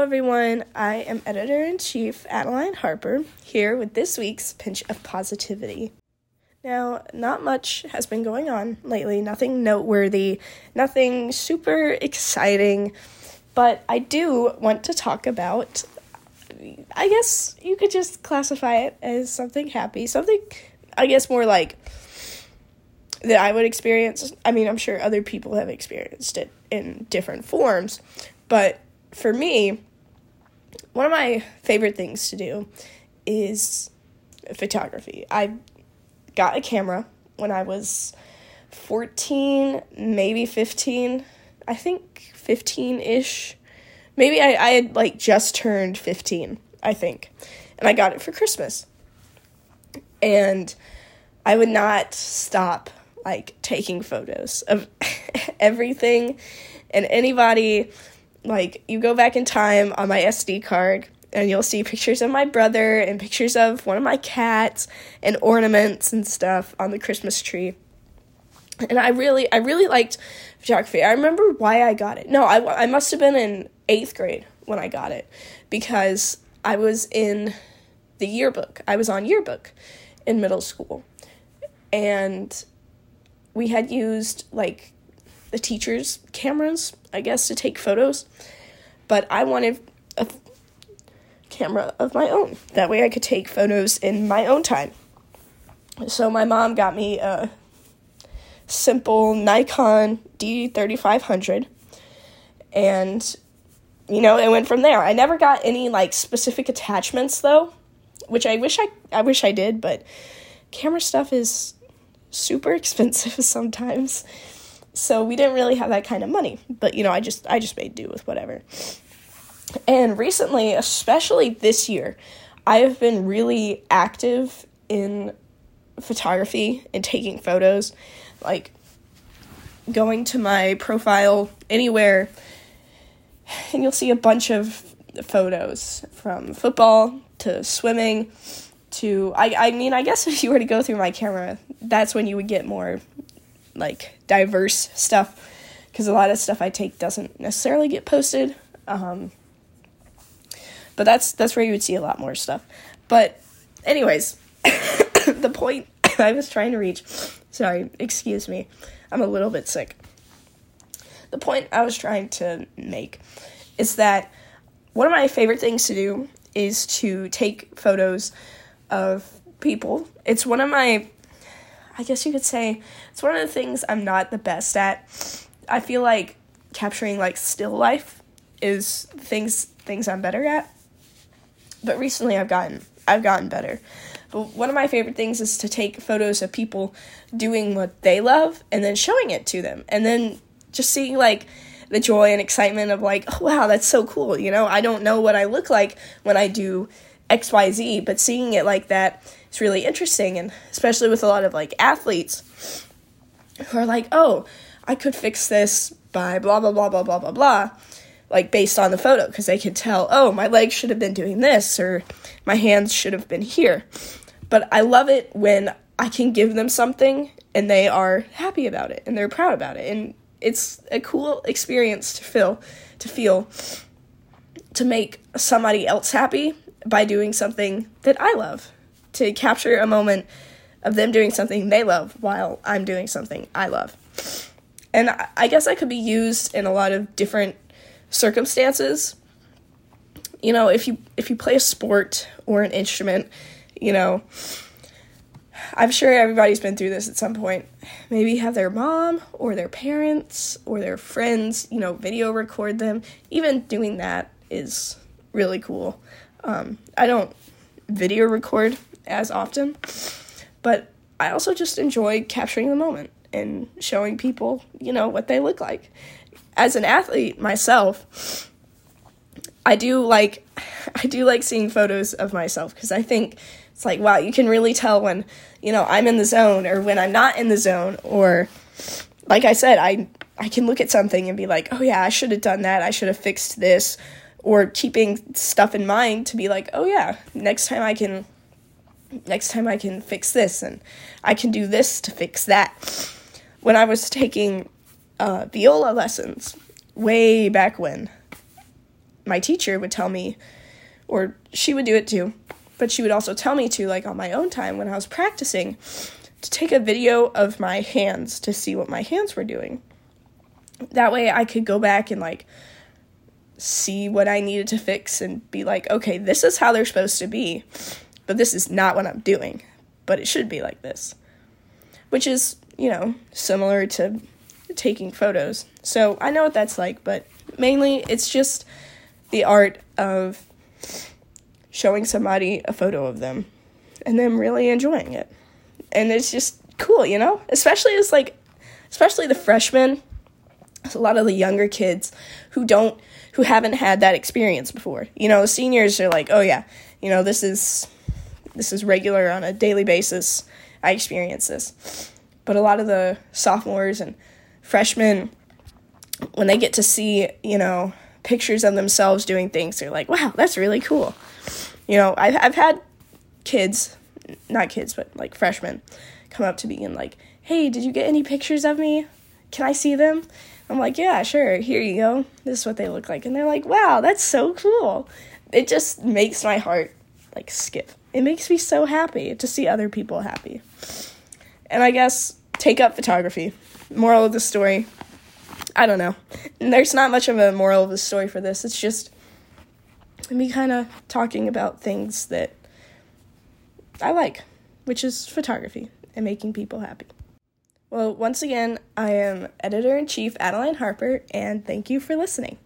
Everyone. I am editor in chief Adeline Harper here with this week's Pinch of Positivity. Now, not much has been going on lately, nothing noteworthy, nothing super exciting, but I do want to talk about. I guess you could just classify it as something happy, something, I guess, more like that I would experience. I mean, I'm sure other people have experienced it in different forms, but for me, one of my favorite things to do is photography. I got a camera when I was 14, maybe 15. I think 15 ish. Maybe I, I had like just turned 15, I think. And I got it for Christmas. And I would not stop like taking photos of everything and anybody like you go back in time on my SD card and you'll see pictures of my brother and pictures of one of my cats and ornaments and stuff on the Christmas tree. And I really I really liked photography. I remember why I got it. No, I I must have been in 8th grade when I got it because I was in the yearbook. I was on yearbook in middle school. And we had used like the teachers' cameras, I guess, to take photos. But I wanted a camera of my own. That way I could take photos in my own time. So my mom got me a simple Nikon D3500 and you know, it went from there. I never got any like specific attachments though, which I wish I I wish I did, but camera stuff is super expensive sometimes so we didn't really have that kind of money but you know i just i just made do with whatever. And recently especially this year i have been really active in photography and taking photos like going to my profile anywhere and you'll see a bunch of photos from football to swimming to I, I mean i guess if you were to go through my camera that's when you would get more like diverse stuff because a lot of stuff I take doesn't necessarily get posted. Um, but that's that's where you would see a lot more stuff. But anyways, the point I was trying to reach, sorry, excuse me. I'm a little bit sick. The point I was trying to make is that one of my favorite things to do is to take photos of people. It's one of my I guess you could say it's one of the things I'm not the best at. I feel like capturing like still life is things things I'm better at. But recently I've gotten I've gotten better. But one of my favorite things is to take photos of people doing what they love and then showing it to them. And then just seeing like the joy and excitement of like, oh wow, that's so cool. You know, I don't know what I look like when I do XYZ, but seeing it like that is really interesting. And especially with a lot of like athletes who are like, oh, I could fix this by blah, blah, blah, blah, blah, blah, blah, like based on the photo, because they can tell, oh, my legs should have been doing this, or my hands should have been here. But I love it when I can give them something and they are happy about it and they're proud about it. And it's a cool experience to feel, to feel, to make somebody else happy by doing something that I love, to capture a moment of them doing something they love while I'm doing something I love. And I guess I could be used in a lot of different circumstances. You know, if you if you play a sport or an instrument, you know, I'm sure everybody's been through this at some point. Maybe have their mom or their parents or their friends, you know, video record them. Even doing that is really cool. Um, I don't video record as often, but I also just enjoy capturing the moment and showing people, you know, what they look like. As an athlete myself, I do like I do like seeing photos of myself because I think it's like wow, you can really tell when, you know, I'm in the zone or when I'm not in the zone or like I said, I I can look at something and be like, "Oh yeah, I should have done that. I should have fixed this." or keeping stuff in mind to be like, oh yeah, next time I can next time I can fix this and I can do this to fix that. When I was taking uh, viola lessons way back when, my teacher would tell me, or she would do it too, but she would also tell me to, like on my own time when I was practicing, to take a video of my hands to see what my hands were doing. That way I could go back and like see what I needed to fix and be like, okay, this is how they're supposed to be, but this is not what I'm doing, but it should be like this. Which is, you know, similar to taking photos. So I know what that's like, but mainly it's just the art of showing somebody a photo of them and them really enjoying it. And it's just cool, you know? Especially as like especially the freshmen, a lot of the younger kids who don't who haven't had that experience before. You know, seniors are like, "Oh yeah, you know, this is this is regular on a daily basis. I experience this." But a lot of the sophomores and freshmen when they get to see, you know, pictures of themselves doing things, they're like, "Wow, that's really cool." You know, I've I've had kids, not kids, but like freshmen, come up to me and like, "Hey, did you get any pictures of me? Can I see them?" I'm like, yeah, sure, here you go. This is what they look like. And they're like, wow, that's so cool. It just makes my heart like skip. It makes me so happy to see other people happy. And I guess take up photography. Moral of the story I don't know. There's not much of a moral of the story for this. It's just me kind of talking about things that I like, which is photography and making people happy. Well, once again, I am editor in chief Adeline Harper, and thank you for listening.